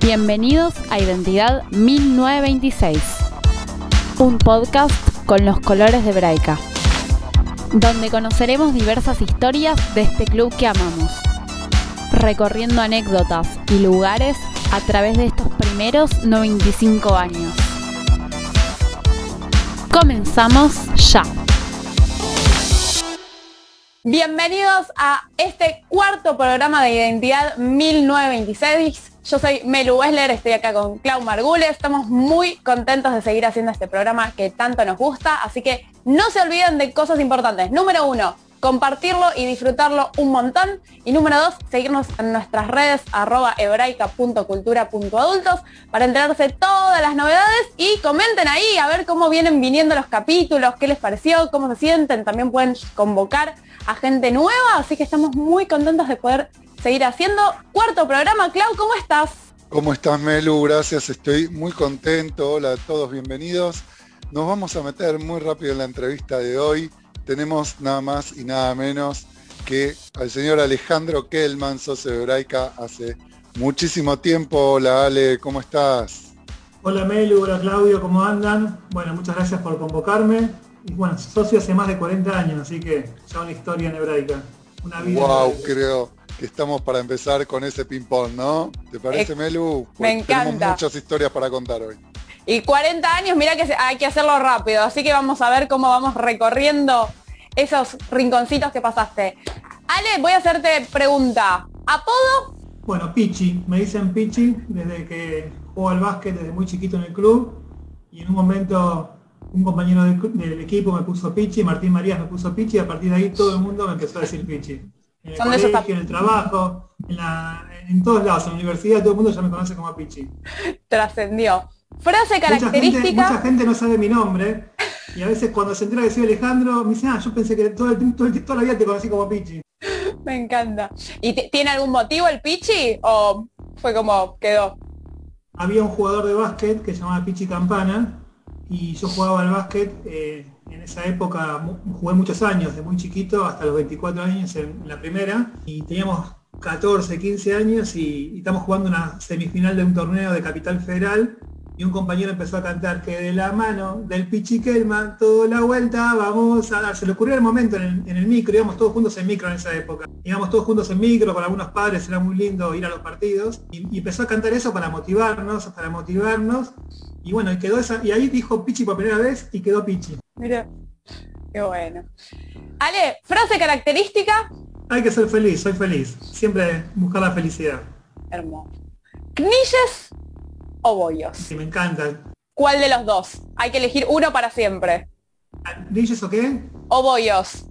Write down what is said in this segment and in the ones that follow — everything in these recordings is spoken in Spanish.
Bienvenidos a Identidad 1926, un podcast con los colores de Braica, donde conoceremos diversas historias de este club que amamos, recorriendo anécdotas y lugares a través de estos primeros 95 años. Comenzamos ya. Bienvenidos a este cuarto programa de Identidad 1926. Yo soy Melu Wessler, estoy acá con Clau Margules. Estamos muy contentos de seguir haciendo este programa que tanto nos gusta, así que no se olviden de cosas importantes. Número uno, compartirlo y disfrutarlo un montón. Y número dos, seguirnos en nuestras redes arroba hebraica.cultura.adultos para enterarse todas las novedades y comenten ahí a ver cómo vienen viniendo los capítulos, qué les pareció, cómo se sienten. También pueden convocar a gente nueva, así que estamos muy contentos de poder seguir haciendo. Cuarto programa, Clau, ¿cómo estás? ¿Cómo estás, Melu? Gracias, estoy muy contento. Hola a todos, bienvenidos. Nos vamos a meter muy rápido en la entrevista de hoy. Tenemos nada más y nada menos que al señor Alejandro Kellman, socio de Hebraica, hace muchísimo tiempo. Hola Ale, ¿cómo estás? Hola Melu, hola Claudio, ¿cómo andan? Bueno, muchas gracias por convocarme. Y bueno, socio hace más de 40 años, así que ya una historia en hebraica. Una vida. Wow, creo que estamos para empezar con ese ping-pong, ¿no? ¿Te parece, Melu? me encanta. Tenemos muchas historias para contar hoy. Y 40 años, mira que hay que hacerlo rápido, así que vamos a ver cómo vamos recorriendo esos rinconcitos que pasaste. Ale, voy a hacerte pregunta. ¿Apodo? Bueno, Pichi. Me dicen Pichi desde que juego al básquet desde muy chiquito en el club. Y en un momento un compañero del, equipo me puso Pichi, Martín Marías me puso Pichi, y a partir de ahí todo el mundo me empezó a decir Pichi. En el colegio, en el trabajo, en, todos lados, en la universidad, todo el mundo ya me conoce como Pichi. Trascendió. Frase característica. Mucha gente, no sabe mi nombre. Y a veces cuando se entera que soy Alejandro, me dice, ah, yo pensé que todo el, todo toda la vida te conocí como Pichi. Me encanta. ¿Y tiene algún motivo el Pichi o fue como quedó? Había un jugador de básquet que se llamaba Pichi Campana, y yo jugaba al básquet, eh, en esa época jugué muchos años, de muy chiquito hasta los 24 años en, la primera, y teníamos 14, 15 años y, y, estamos jugando una semifinal de un torneo de Capital Federal y un compañero empezó a cantar que de la mano del Pichi Kelman, toda la vuelta, vamos a dar. Se le ocurrió el momento en el, micro, íbamos todos juntos en micro en esa época. Íbamos todos juntos en micro, con algunos padres era muy lindo ir a los partidos. Y, empezó a cantar eso para motivarnos, para motivarnos. Y bueno, y quedó esa, y ahí dijo Pichi por primera vez y quedó Pichi. Mira, qué bueno. Ale, frase característica. Hay que ser feliz, soy feliz. Siempre buscar la felicidad. Hermoso. Knishes o bollos? Sí, me encantan. ¿Cuál de los dos? Hay que elegir uno para siempre. ¿Nilles o qué? O bollos.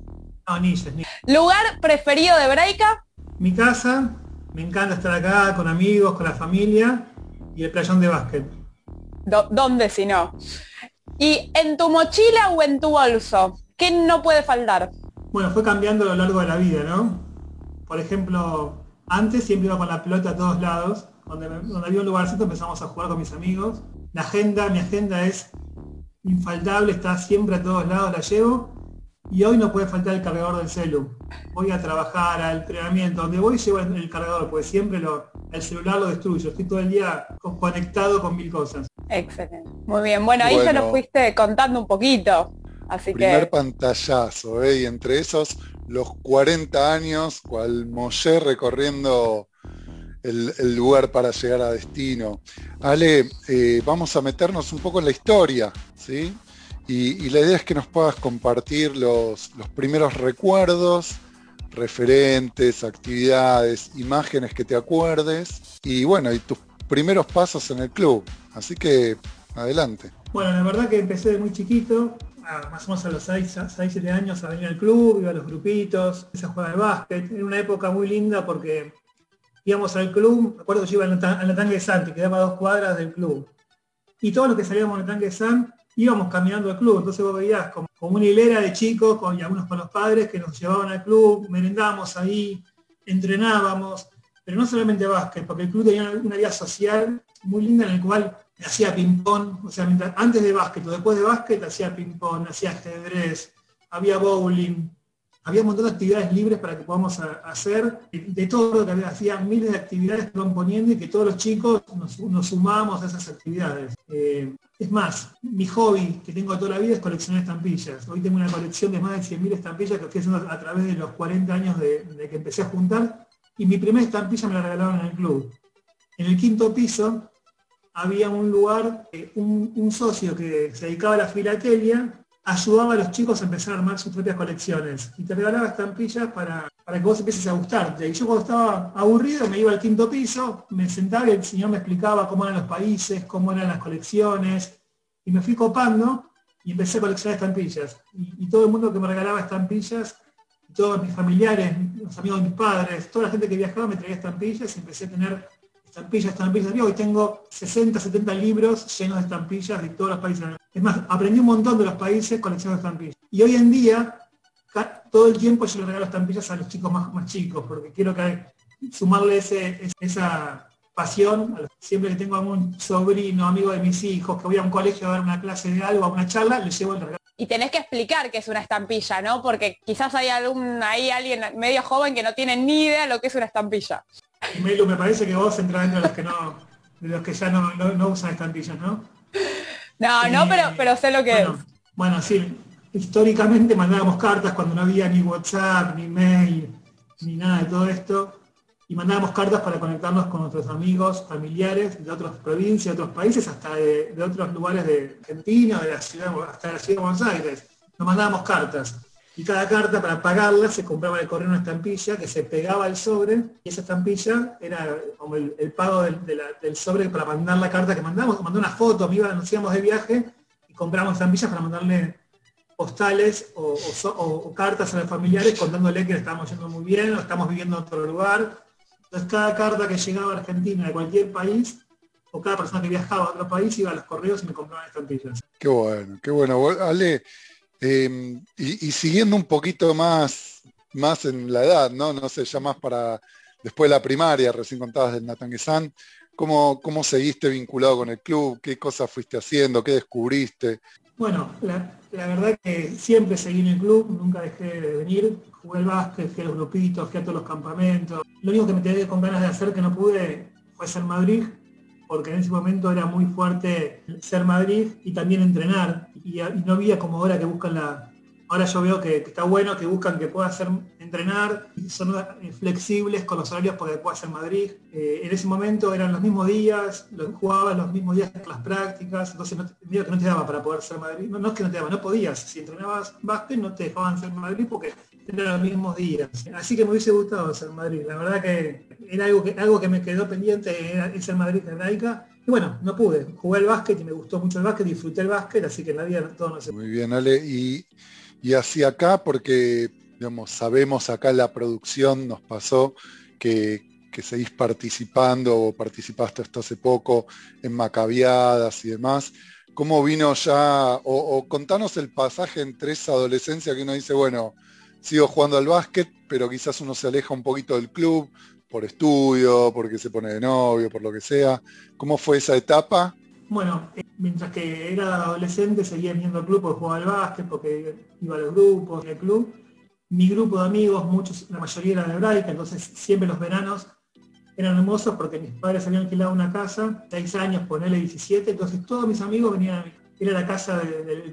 No, Nilles. ¿Lugar preferido de Breika? Mi casa. Me encanta estar acá con amigos, con la familia y el playón de básquet. ¿Dónde si no? ¿Y en tu mochila o en tu bolso? ¿Qué no puede faltar? Bueno, fue cambiando a lo largo de la vida, ¿no? Por ejemplo, antes siempre iba con la pelota a todos lados donde, había un lugarcito empezamos a jugar con mis amigos. La agenda, mi agenda es infaltable, está siempre a todos lados, la llevo. Y hoy no puede faltar el cargador del celu. Voy a trabajar, al entrenamiento, donde voy llevo el cargador, porque siempre lo, el celular lo destruyo. Estoy todo el día conectado con mil cosas. Excelente. Muy bien. Bueno, ahí ya nos fuiste contando un poquito. Así primer pantallazo, ¿eh? y entre esos los 40 años, cual Moshe recorriendo el, lugar para llegar a destino. Ale, eh, vamos a meternos un poco en la historia, ¿sí? Y, la idea es que nos puedas compartir los, primeros recuerdos, referentes, actividades, imágenes que te acuerdes y bueno, y tus primeros pasos en el club. Así que adelante. Bueno, la verdad que empecé de muy chiquito, más o menos a los 6, 7 años a venir al club, iba a los grupitos, empecé a jugar al básquet. Era una época muy linda porque íbamos al club, me acuerdo que yo iba a la tanque de San, que quedaba dos cuadras del club. Y todos los que salíamos de San íbamos caminando al club. Entonces vos veías como, una hilera de chicos con, y algunos con los padres que nos llevaban al club, merendábamos ahí, entrenábamos, pero no solamente básquet, porque el club tenía una vida social muy linda en el cual hacía ping-pong, o sea, antes de básquet o después de básquet hacía ping-pong, hacía ajedrez, había bowling, había un montón de actividades libres para que podamos hacer, de todo lo que hacía miles de actividades que iban poniendo y que todos los chicos nos, sumamos a esas actividades. Eh, es más, mi hobby que tengo toda la vida es coleccionar estampillas. Hoy tengo una colección de más de 100.000 estampillas que estoy haciendo a través de los 40 años de, que empecé a juntar y mi primera estampilla me la regalaron en el club. En el quinto piso había un lugar, eh, un socio que se dedicaba a la filatelia ayudaba a los chicos a empezar a armar sus propias colecciones y te regalaba estampillas para, para que vos empieces a gustarte. Y yo cuando estaba aburrido me iba al quinto piso, me sentaba y el señor me explicaba cómo eran los países, cómo eran las colecciones, y me fui copando y empecé a coleccionar estampillas. Y, todo el mundo que me regalaba estampillas, todos mis familiares, los amigos de mis padres, toda la gente que viajaba me traía estampillas y empecé a tener estampillas, estampillas. Hoy tengo 60, 70 libros llenos de estampillas de todos los países. Es más, aprendí un montón de los países coleccionando estampillas. Y hoy en día, todo el tiempo yo le regalo estampillas a los chicos más, más chicos, porque quiero que sumarle esa pasión. Siempre que tengo algún sobrino, amigo de mis hijos, que voy a un colegio a dar una clase de algo, a una charla, le llevo el regalo. Y tenés que explicar qué es una estampilla, ¿no? Porque quizás hay algún, hay alguien medio joven que no tiene ni idea de lo que es una estampilla. Melu, me parece que vos entras dentro de los que no, de los que ya no, usan estampillas, ¿no? No, no, pero, eh, pero sé lo que bueno, es. Bueno, sí, históricamente mandábamos cartas cuando no había ni WhatsApp, ni mail, ni nada de todo esto. Y mandábamos cartas para conectarnos con nuestros amigos, familiares de otras provincias, de otros países, hasta de, otros lugares de Argentina, de la ciudad, hasta la ciudad de Buenos Aires. Nos mandábamos cartas y cada carta para pagarla se compraba el correo una estampilla que se pegaba al sobre y esa estampilla era como el, pago del, sobre para mandar la carta que mandamos, mandó una foto, me iba, nos íbamos de viaje y compramos estampillas para mandarle postales o, cartas a los familiares contándole que le estábamos yendo muy bien o estamos viviendo en otro lugar. Entonces cada carta que llegaba a Argentina de cualquier país o cada persona que viajaba a otro país iba a los correos y me compraban estampillas. Qué bueno, qué bueno. Ale, Em, y, siguiendo un poquito más, más en la edad, ¿no? No sé, ya más para después de la primaria, recién contabas del Natanguesán, ¿cómo, ¿cómo seguiste vinculado con el club? ¿Qué cosas fuiste haciendo? ¿Qué descubriste? Bueno, la, verdad que siempre seguí en el club, nunca dejé de venir, jugué el básquet, fui a los grupitos, fui a todos los campamentos. Lo único que me quedé con ganas de hacer que no pude fue ser Madrid, porque en ese momento era muy fuerte ser Madrid y también entrenar. Y, no había como ahora que buscan la... Ahora yo veo que, está bueno que buscan que pueda hacer entrenar son eh, flexibles con los horarios porque pueda hacer Madrid. Eh, en ese momento eran los mismos días, los jugabas los mismos días las prácticas, entonces no, que no te daba para poder ser Madrid. No, es que no te daba, no podías. Si entrenabas básquet no te dejaban ser Madrid porque eran los mismos días. Así que me hubiese gustado ser Madrid. La verdad que era algo que, algo que me quedó pendiente, era ser Madrid hebraica. Y bueno, no pude. Jugué el básquet y me gustó mucho el básquet, disfruté el básquet, así que en la vida todo no se Muy bien, Ale. Y, y hacia acá, porque sabemos acá la producción nos pasó que, que seguís participando o participaste hasta hace poco en macabiadas y demás. ¿Cómo vino ya, o, contanos el pasaje entre esa adolescencia que uno dice, bueno, sigo jugando al básquet, pero quizás uno se aleja un poquito del club por estudio, porque se pone de novio, por lo que sea. ¿Cómo fue esa etapa? Bueno, eh, mientras que era adolescente seguía yendo al club porque jugaba al básquet, porque iba a los grupos del club. Mi grupo de amigos, muchos, la mayoría eran de hebraica, entonces siempre los veranos eran hermosos porque mis padres habían alquilado una casa, 6 años, ponele 17, entonces todos mis amigos venían a mi era la casa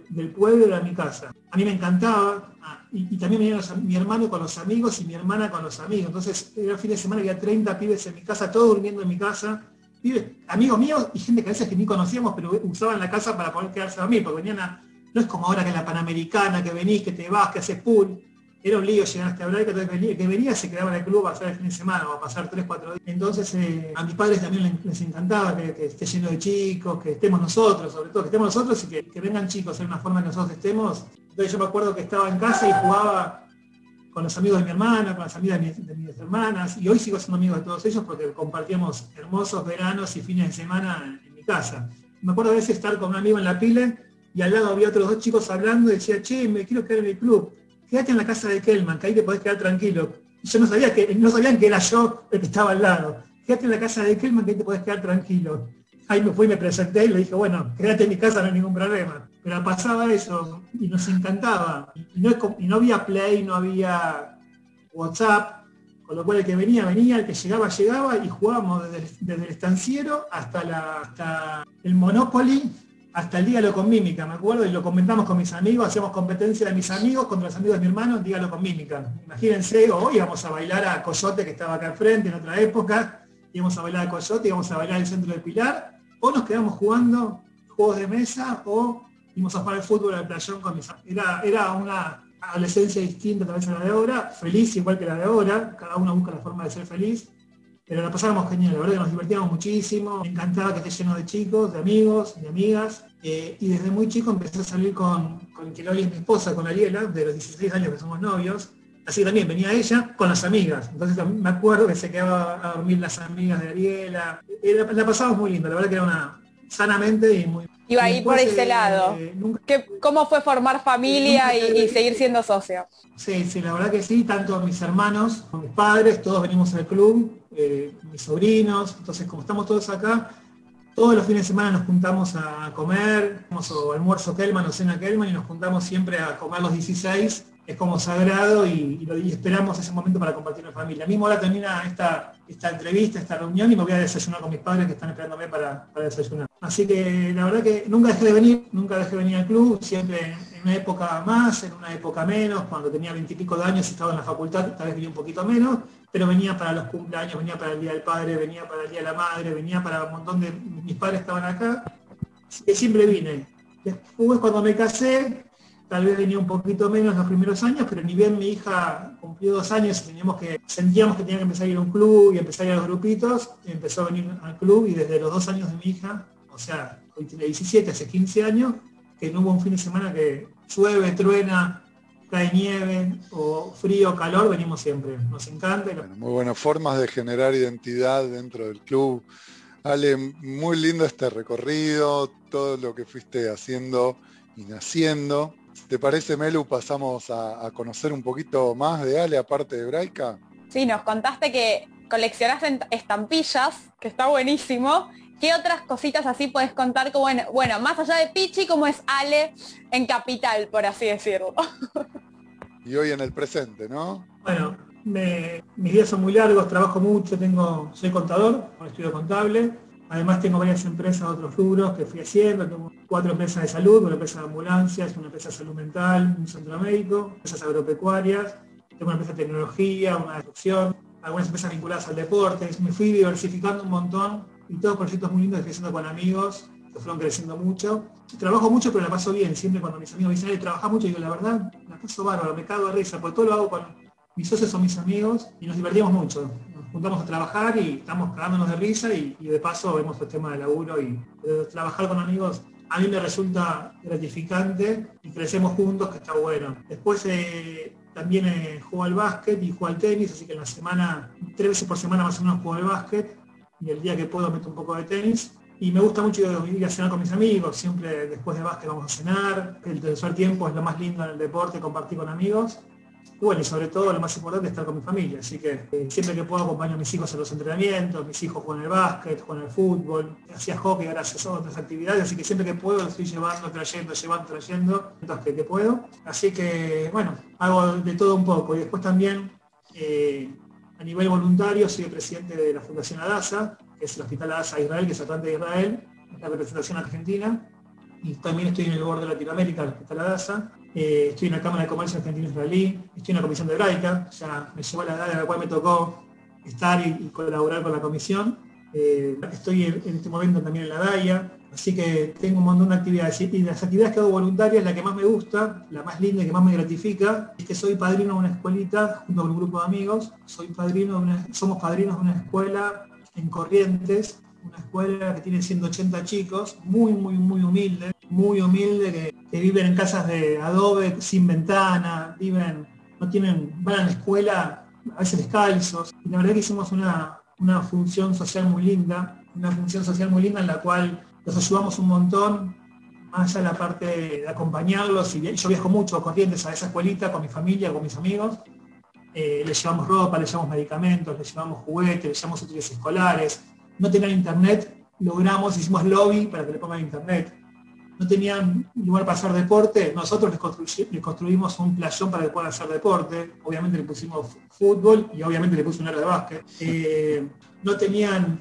del pueblo, era mi casa. A mí me encantaba, ah, y, también venía mi hermano con los amigos y mi hermana con los amigos. Entonces era fin de semana, había 30 pibes en mi casa, todos durmiendo en mi casa. Pibes, amigos míos y gente que a veces que ni conocíamos, pero usaban la casa para poder quedarse a dormir, porque venían a, no es como ahora que en la Panamericana, que venís, que te vas, que haces pool era un lío llegar hasta Hebraica, entonces venía, que venía se quedaba en el club a pasar el fin de semana o a pasar 3, 4 días. Entonces eh, a mis padres también les, encantaba que, esté lleno de chicos, que estemos nosotros, sobre todo que estemos nosotros y que, vengan chicos de una forma que nosotros estemos. Entonces yo me acuerdo que estaba en casa y jugaba con los amigos de mi hermana, con las amigas de, mis hermanas, y hoy sigo siendo amigo de todos ellos porque compartíamos hermosos veranos y fines de semana en, mi casa. Me acuerdo a veces estar con un amigo en la pile y al lado había otros dos chicos hablando y decía, che, me quiero quedar en el club quédate en la casa de Kelman, que ahí te podés quedar tranquilo. yo no sabía que, no sabían que era yo el que estaba al lado. Quédate en la casa de Kelman, que ahí te podés quedar tranquilo. Ahí me fui, me presenté y le dije, bueno, quédate en mi casa, no hay ningún problema. Pero pasaba eso y nos encantaba. Y no, y había Play, no había WhatsApp, con lo cual el que venía, venía, el que llegaba, llegaba y jugábamos desde, el estanciero hasta el Monopoly, hasta el Dígalo con Mímica, me acuerdo, y lo comentamos con mis amigos, hacíamos competencia de mis amigos contra los amigos de mi hermano, Dígalo con Mímica. Imagínense, hoy íbamos a bailar a Coyote, que estaba acá al frente en otra época, íbamos a bailar a Coyote, íbamos a bailar el centro de Pilar, o nos quedamos jugando juegos de mesa, o íbamos a jugar el fútbol al playón con mis amigos. Era, era una adolescencia distinta tal vez a la de ahora, feliz igual que la de ahora, cada uno busca la forma de ser feliz, pero la pasábamos genial, la verdad que nos divertíamos muchísimo, me encantaba que esté lleno de chicos, de amigos, de amigas, eh, y desde muy chico empecé a salir con, con quien hoy es mi esposa, con Ariela, de los 16 años que somos novios, así también venía ella con las amigas, entonces me acuerdo que se quedaba a dormir las amigas de Ariela, la pasábamos muy lindo, la verdad que era una sanamente y muy Iba ahí por ese lado. Eh, ¿Cómo fue formar familia y, seguir siendo socio? Sí, sí, la verdad que sí, tanto mis hermanos, mis padres, todos venimos al club, eh, mis sobrinos, entonces como estamos todos acá, todos los fines de semana nos juntamos a comer, o almuerzo Kelman o cena Kelman y nos juntamos siempre a comer los 16 es como sagrado y, esperamos ese momento para compartir en familia. Mismo ahora termina esta, esta entrevista, esta reunión y me voy a desayunar con mis padres que están esperándome para, para desayunar. Así que la verdad que nunca dejé de venir, nunca dejé de venir al club, siempre en una época más, en una época menos, cuando tenía veintipico de años y estaba en la facultad, tal vez venía un poquito menos, pero venía para los cumpleaños, venía para el Día del Padre, venía para el Día de la Madre, venía para un montón de... Mis padres estaban acá, así que siempre vine. Después cuando me casé, tal vez venía un poquito menos los primeros años, pero ni bien mi hija cumplió dos años teníamos que, sentíamos que tenía que empezar a ir a un club y empezar a ir a los grupitos, empezó a venir al club y desde los dos años de mi hija, sea, hoy tiene 17, hace 15 años, que no hubo un fin de semana que llueve, truena, cae nieve o frío, calor, venimos siempre. Nos encanta. muy buenas formas de generar identidad dentro del club. Ale, muy lindo este recorrido, todo lo que fuiste haciendo y naciendo. ¿Te parece, Melu? Pasamos a, conocer un poquito más de Ale, aparte de Braica. Sí, nos contaste que coleccionaste estampillas, que está buenísimo. ¿Qué otras cositas así puedes contar? Como, bueno, bueno, más allá de Pichi, como es Ale en Capital, por así decirlo? Y hoy en el presente, ¿no? Bueno, mis días son muy largos, trabajo mucho, tengo, soy contador, estudio contable, Además tengo varias empresas, otros rubros que fui haciendo, tengo cuatro empresas de salud, una empresa de ambulancias, una empresa de salud mental, un centro médico, empresas agropecuarias, tengo una empresa de tecnología, una de algunas empresas vinculadas al deporte, me fui diversificando un montón y todos proyectos muy lindos que haciendo con amigos, que fueron creciendo mucho. Trabajo mucho pero la paso bien, siempre cuando mis amigos me dicen, trabaja mucho, digo, la verdad, la paso bárbaro, me cago de risa, porque todo lo hago con mis socios son mis amigos y nos divertimos mucho juntamos a trabajar y estamos cagándonos de risa y, de paso vemos el tema del laburo y trabajar con amigos a mí me resulta gratificante y crecemos juntos, que está bueno. Después eh, también eh, juego al básquet y juego al tenis, así que en la semana, tres veces por semana más o menos juego al básquet y el día que puedo meto un poco de tenis. Y me gusta mucho ir a cenar con mis amigos, siempre después de básquet vamos a cenar, el tercer tiempo es lo más lindo en el deporte, compartir con amigos bueno, y sobre todo lo más importante es estar con mi familia, así que eh, siempre que puedo acompaño a mis hijos en los entrenamientos, mis hijos juegan el básquet, juegan el fútbol, hacía hockey, ahora son otras actividades, así que siempre que puedo estoy llevando, trayendo, llevando, trayendo, entonces que, puedo. Así que bueno, hago de todo un poco. Y después también eh, a nivel voluntario soy el presidente de la Fundación Adasa, que es el Hospital Adasa Israel, que es Atlante de Israel, la representación argentina. Y también estoy en el borde de Latinoamérica del Hospital Adasa eh, estoy en la Cámara de Comercio Argentino-Israelí, estoy en la comisión de Hebraica, ya me llevó la edad en la cual me tocó estar y, colaborar con la comisión. Eh, estoy en, este momento también en la DAIA, así que tengo un montón de actividades. Y las actividades que hago voluntarias, la que más me gusta, la más linda y que más me gratifica, es que soy padrino de una escuelita junto con un grupo de amigos. Soy padrino somos padrinos de una escuela en Corrientes, una escuela que tiene 180 chicos, muy, muy, muy humilde, muy humilde, que, viven en casas de adobe, sin ventana, viven, no tienen, van a la escuela a veces descalzos. Y la verdad que hicimos una, función social muy linda, una función social muy linda en la cual los ayudamos un montón, más allá de la parte de acompañarlos, y yo viajo mucho Corrientes a esa escuelita con mi familia, con mis amigos, eh, les llevamos ropa, les llevamos medicamentos, les llevamos juguetes, les llevamos útiles escolares, no tenían internet, logramos, hicimos lobby para que le pongan internet. No tenían lugar para hacer deporte, nosotros les, construimos un playón para que puedan hacer deporte, obviamente le pusimos fútbol y obviamente le pusimos un área de básquet. Eh, no tenían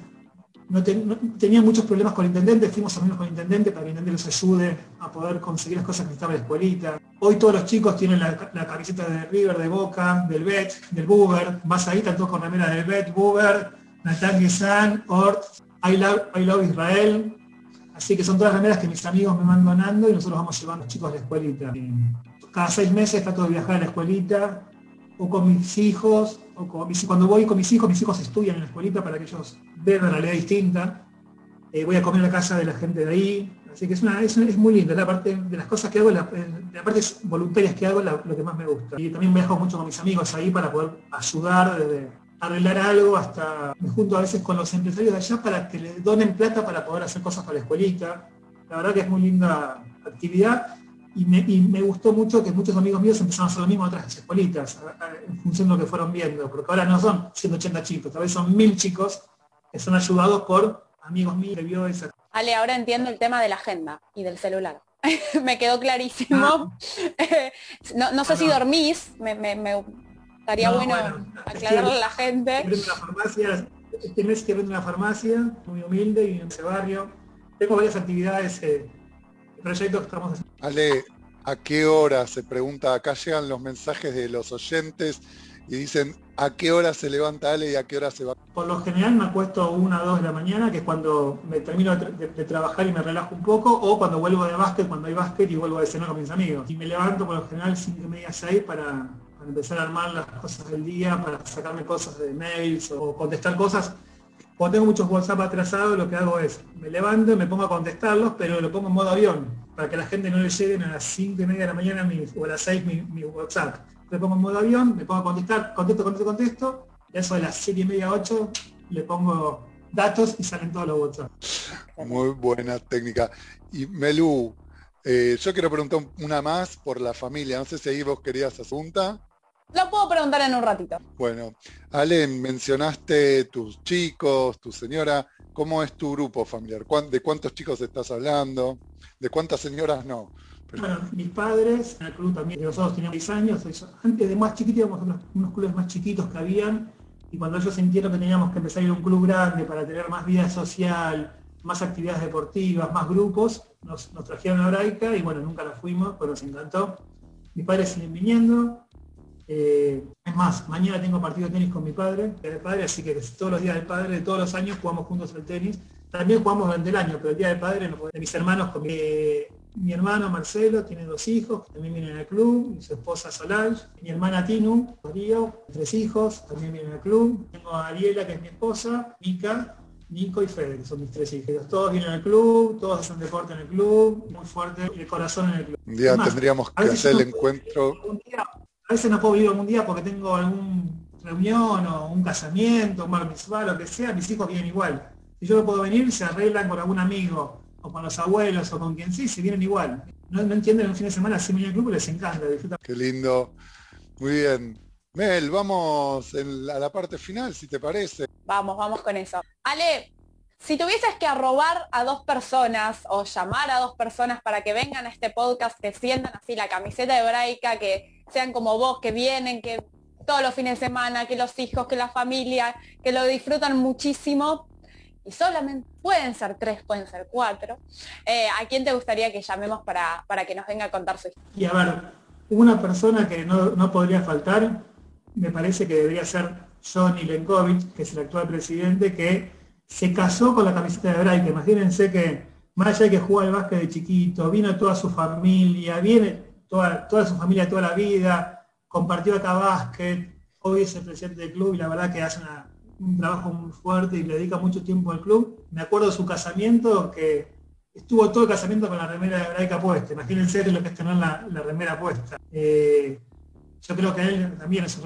no, tenían muchos problemas con el intendente, fuimos amigos con el intendente para que el intendente los ayude a poder conseguir las cosas que necesitaba la escuelita. Hoy todos los chicos tienen la, camiseta de River, de Boca, del Bet, del Buber, vas ahí, todos con remera del Bet, Buber, Natalia San, Ort, I love, Israel. Así que son todas remeras que mis amigos me van donando y nosotros vamos llevando a los chicos a la escuelita. Cada seis meses trato de viajar a la escuelita, o con mis hijos, o cuando voy con mis hijos, mis hijos estudian en la escuelita para que ellos vean una realidad distinta. Eh, voy a comer a la casa de la gente de ahí. Así que es, una, es, muy lindo, la parte de las cosas que hago, la, la parte voluntarias que hago, lo que más me gusta. Y también viajo mucho con mis amigos ahí para poder ayudar desde arreglar algo hasta me junto a veces con los empresarios de allá para que les donen plata para poder hacer cosas para la escuelita. La verdad que es muy linda actividad y me, gustó mucho que muchos amigos míos empezaron a hacer lo mismo a otras escuelitas, en función de lo que fueron viendo, porque ahora no son 180 chicos, tal vez son mil chicos que son ayudados por amigos míos que vio esa. Ale, ahora entiendo el tema de la agenda y del celular. me quedó clarísimo. Ah. no, sé si dormís, me, me, estaría bueno, aclararle a la gente. Una farmacia, este mes que vendo una farmacia, muy humilde y en ese barrio. Tengo varias actividades. Eh, proyectos que estamos haciendo. Ale, ¿a qué hora? Se pregunta, acá llegan los mensajes de los oyentes y dicen, ¿a qué hora se levanta Ale y a qué hora se va? Por lo general me acuesto una o dos de la mañana, que es cuando me termino de, trabajar y me relajo un poco, o cuando vuelvo de básquet, cuando hay básquet y vuelvo a cenar con mis amigos. Y me levanto por lo general 5 y media, 6 para, para empezar a armar las cosas del día, para sacarme cosas de mails o contestar cosas cuando tengo muchos WhatsApp atrasados, lo que hago es, me levanto me pongo a contestarlos, pero lo pongo en modo avión, para que la gente no le lleguen a las 5 y media de la mañana o a las 6 mi, WhatsApp. Le pongo en modo avión, me pongo a contestar, contesto, contesto, contesto, y eso a las 7 y media, 8, le pongo datos y salen todos los WhatsApp. Muy buena técnica. Y Melú, eh, yo quiero preguntar una más por la familia. No sé si ahí vos querías asunta. Lo puedo preguntar en un ratito. Bueno, Ale, mencionaste tus chicos, tu señora. ¿Cómo es tu grupo familiar? ¿De cuántos chicos estás hablando? ¿De cuántas señoras no? Bueno, mis padres, en el club también, nosotros teníamos 10 años, antes de más chiquitos íbamos unos, unos clubes más chiquitos que habían, y cuando ellos sintieron que teníamos que empezar a ir a un club grande para tener más vida social, más actividades deportivas, más grupos, nos, trajeron a Braica y bueno, nunca nos fuimos, pero nos encantó. Mis padres siguen viniendo, eh, es más, mañana tengo partido de tenis con mi padre, el padre, así que todos los días del padre, todos los años, jugamos juntos al tenis. También jugamos durante el año, pero el día del padre, de mis hermanos, con mi, hermano Marcelo tiene dos hijos, que también vienen al club, y su esposa Solange, mi hermana Tinu, Río, tres hijos, también vienen al club. Tengo a Ariela, que es mi esposa, Mica, Nico y Fede, que son mis tres hijos. Todos vienen al club, todos hacen deporte en el club, muy fuerte, el corazón en el club. Un día tendríamos que hacer el encuentro. A veces no puedo vivir algún día porque tengo alguna reunión o un casamiento, un bar mitzvah, lo que sea, mis hijos vienen igual. Si yo no puedo venir, se arreglan con algún amigo, o con los abuelos, o con quien sí, se vienen igual. No, entienden un fin de semana si vienen al club les encanta, Qué lindo. Muy bien. Mel, vamos a la parte final, si te parece. Vamos, vamos con eso. Ale, si tuvieses que arrobar a dos personas o llamar a dos personas para que vengan a este podcast, que sientan así la camiseta hebraica, que sean como vos, que vienen, que todos los fines de semana, que los hijos, que la familia, que lo disfrutan muchísimo. Y solamente pueden ser tres, pueden ser cuatro. Eh, ¿A quién te gustaría que llamemos para, para, que nos venga a contar su historia? Y a ver, una persona que no, podría faltar, me parece que debería ser Johnny Lenkovic, que es el actual presidente, que se casó con la camiseta de Braille. Imagínense que de que juega el básquet de chiquito, vino toda su familia, viene, toda, su familia toda la vida, compartió acá básquet, hoy es el presidente del club y la verdad que hace un trabajo muy fuerte y le dedica mucho tiempo al club. Me acuerdo de su casamiento que estuvo todo el casamiento con la remera de hebraica puesta. Imagínense lo que es tener la, remera puesta. Eh, yo creo que él también es,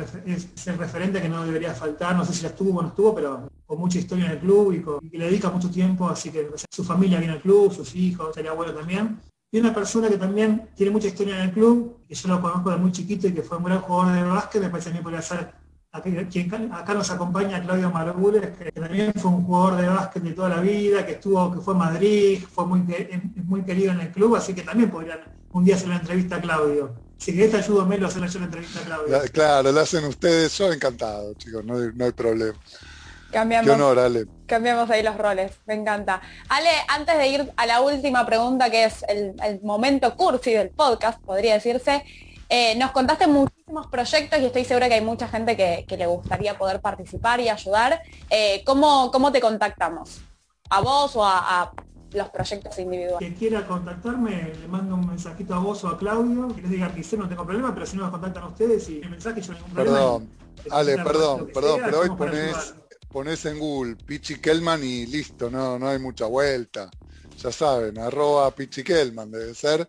el referente que no debería faltar, no sé si la estuvo o no estuvo, pero con mucha historia en el club y, le dedica mucho tiempo, así que su familia viene al club, sus hijos, sería bueno también. Y una persona que también tiene mucha historia en el club, que yo lo conozco de muy chiquito y que fue un gran jugador de básquet, me parece que podría ser quien acá nos acompaña Claudio Margules, que también fue un jugador de básquet de toda la vida, que estuvo, que fue en Madrid, fue muy, muy querido en el club, así que también podrían un día hacer la entrevista a Claudio. Si querés te ayudo Melo a hacer la entrevista a Claudio. claro, lo hacen ustedes, yo encantado, chicos, no hay, problema. Cambiamos, Qué honor, Ale. Cambiamos ahí los roles, me encanta. Ale, antes de ir a la última pregunta, que es el, el momento cursi del podcast, podría decirse, eh, nos contaste muchísimos proyectos y estoy segura que hay mucha gente que, le gustaría poder participar y ayudar. Eh, ¿cómo, te contactamos? ¿A vos o a, los proyectos individuales? Quien quiera contactarme, le mando un mensajito a vos o a Claudio, que les diga que sé, no tengo problema, pero si no me contactan a ustedes y el mensaje yo ningún problema. Perdón, Ale, perdón, perdón, pero hoy pones, pones en Google Pichi Kelman y listo, no, no hay mucha vuelta. Ya saben, arroba Pichi Kelman debe ser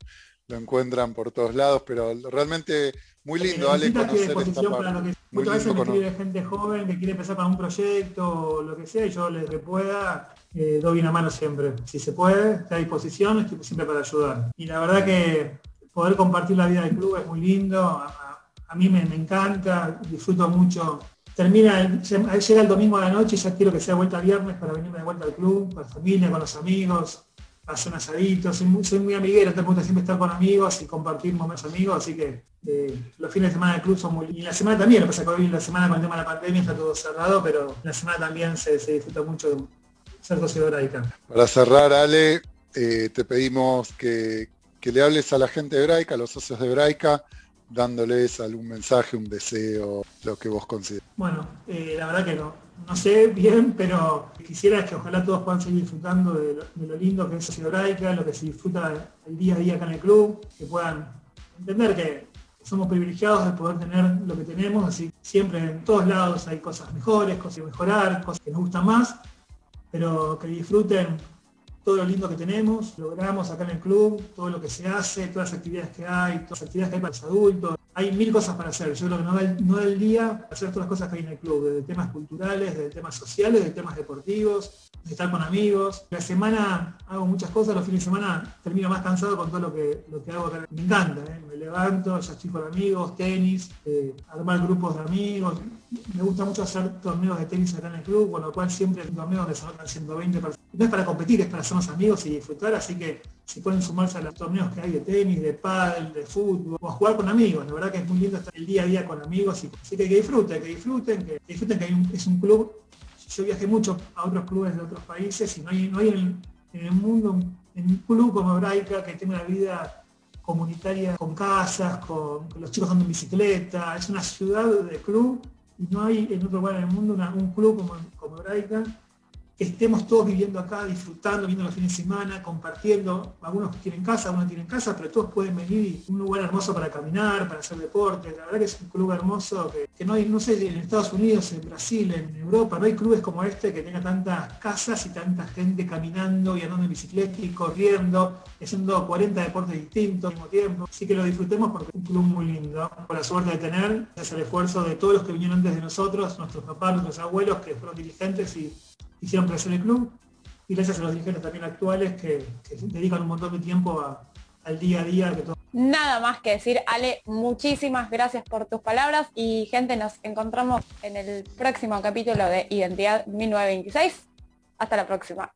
lo encuentran por todos lados, pero realmente muy lindo, Ale, conocer esta parte. muchas veces me escribe gente joven que quiere empezar con un proyecto o lo que sea, y yo les que pueda, eh, doy una mano siempre. Si se puede, está a disposición, estoy siempre para ayudar. Y la verdad que poder compartir la vida del club es muy lindo, a, mí me, encanta, disfruto mucho termina, llega el domingo a la noche y ya quiero que sea vuelta viernes para venirme de vuelta al club, para la familia, con los amigos, hacer un asadito, soy muy, soy muy amiguero, te gusta siempre estar con amigos y compartir momentos amigos, así que eh, los fines de semana del club son muy... Y la semana también, lo que pasa que hoy la semana con el tema de la pandemia está todo cerrado, pero la semana también se, disfruta mucho de ser socio hebraica. Para cerrar, Ale, eh, te pedimos que, que, le hables a la gente de hebraica, a los socios de hebraica, dándoles algún mensaje, un deseo, lo que vos consideres. Bueno, eh, la verdad que no, no sé bien, pero quisiera que ojalá todos puedan seguir disfrutando de lo, lindo que es Sociedad Hebraica, lo que se disfruta el día a día acá en el club, que puedan entender que somos privilegiados de poder tener lo que tenemos, así siempre en todos lados hay cosas mejores, cosas que mejorar, cosas que nos gustan más, pero que disfruten todo lo lindo que tenemos, logramos acá en el club, todo lo que se hace, todas las actividades que hay, todas las actividades que hay para los adultos. Hay mil cosas para hacer. Yo creo que no da el, no el día hacer todas las cosas que hay en el club, desde temas culturales, desde temas sociales, de temas deportivos, de estar con amigos. La semana hago muchas cosas, los fines de semana termino más cansado con todo lo que, lo que hago acá. Me encanta, ¿eh? Levanto, ya estoy con amigos, tenis, eh, armar grupos de amigos. Me gusta mucho hacer torneos de tenis acá en el club, con lo cual siempre hay torneos donde se anotan 120 personas. No es para competir, es para hacernos amigos y disfrutar, así que si pueden sumarse a los torneos que hay de tenis, de pádel, de fútbol, o a jugar con amigos. La verdad que es muy lindo estar el día a día con amigos, y, así que que disfruten, que disfruten, que disfruten que es un club. Yo viajé mucho a otros clubes de otros países y no hay, en, el, mundo en un club como Hebraica que tenga una vida comunitaria con casas, con, los chicos andando en bicicleta. Es una ciudad de club y no hay en otro lugar en el mundo un club como, como estemos todos viviendo acá, disfrutando, viendo los fines de semana, compartiendo. Algunos tienen casa, algunos tienen casa, pero todos pueden venir un lugar hermoso para caminar, para hacer deporte. La verdad que es un club hermoso que, no hay, no sé, en Estados Unidos, en Brasil, en Europa, no hay clubes como este que tenga tantas casas y tanta gente caminando y andando en bicicleta y corriendo, haciendo 40 deportes distintos al mismo tiempo. Así que lo disfrutemos porque es un club muy lindo. Con la suerte de tener, es el esfuerzo de todos los que vinieron antes de nosotros, nuestros papás, nuestros abuelos, que fueron dirigentes y hicieron crecer el club y gracias a los dirigentes también actuales que, dedican un montón de tiempo al día a día. Nada más que decir, Ale, muchísimas gracias por tus palabras y gente, nos encontramos en el próximo capítulo de Identidad 1926. Hasta la próxima.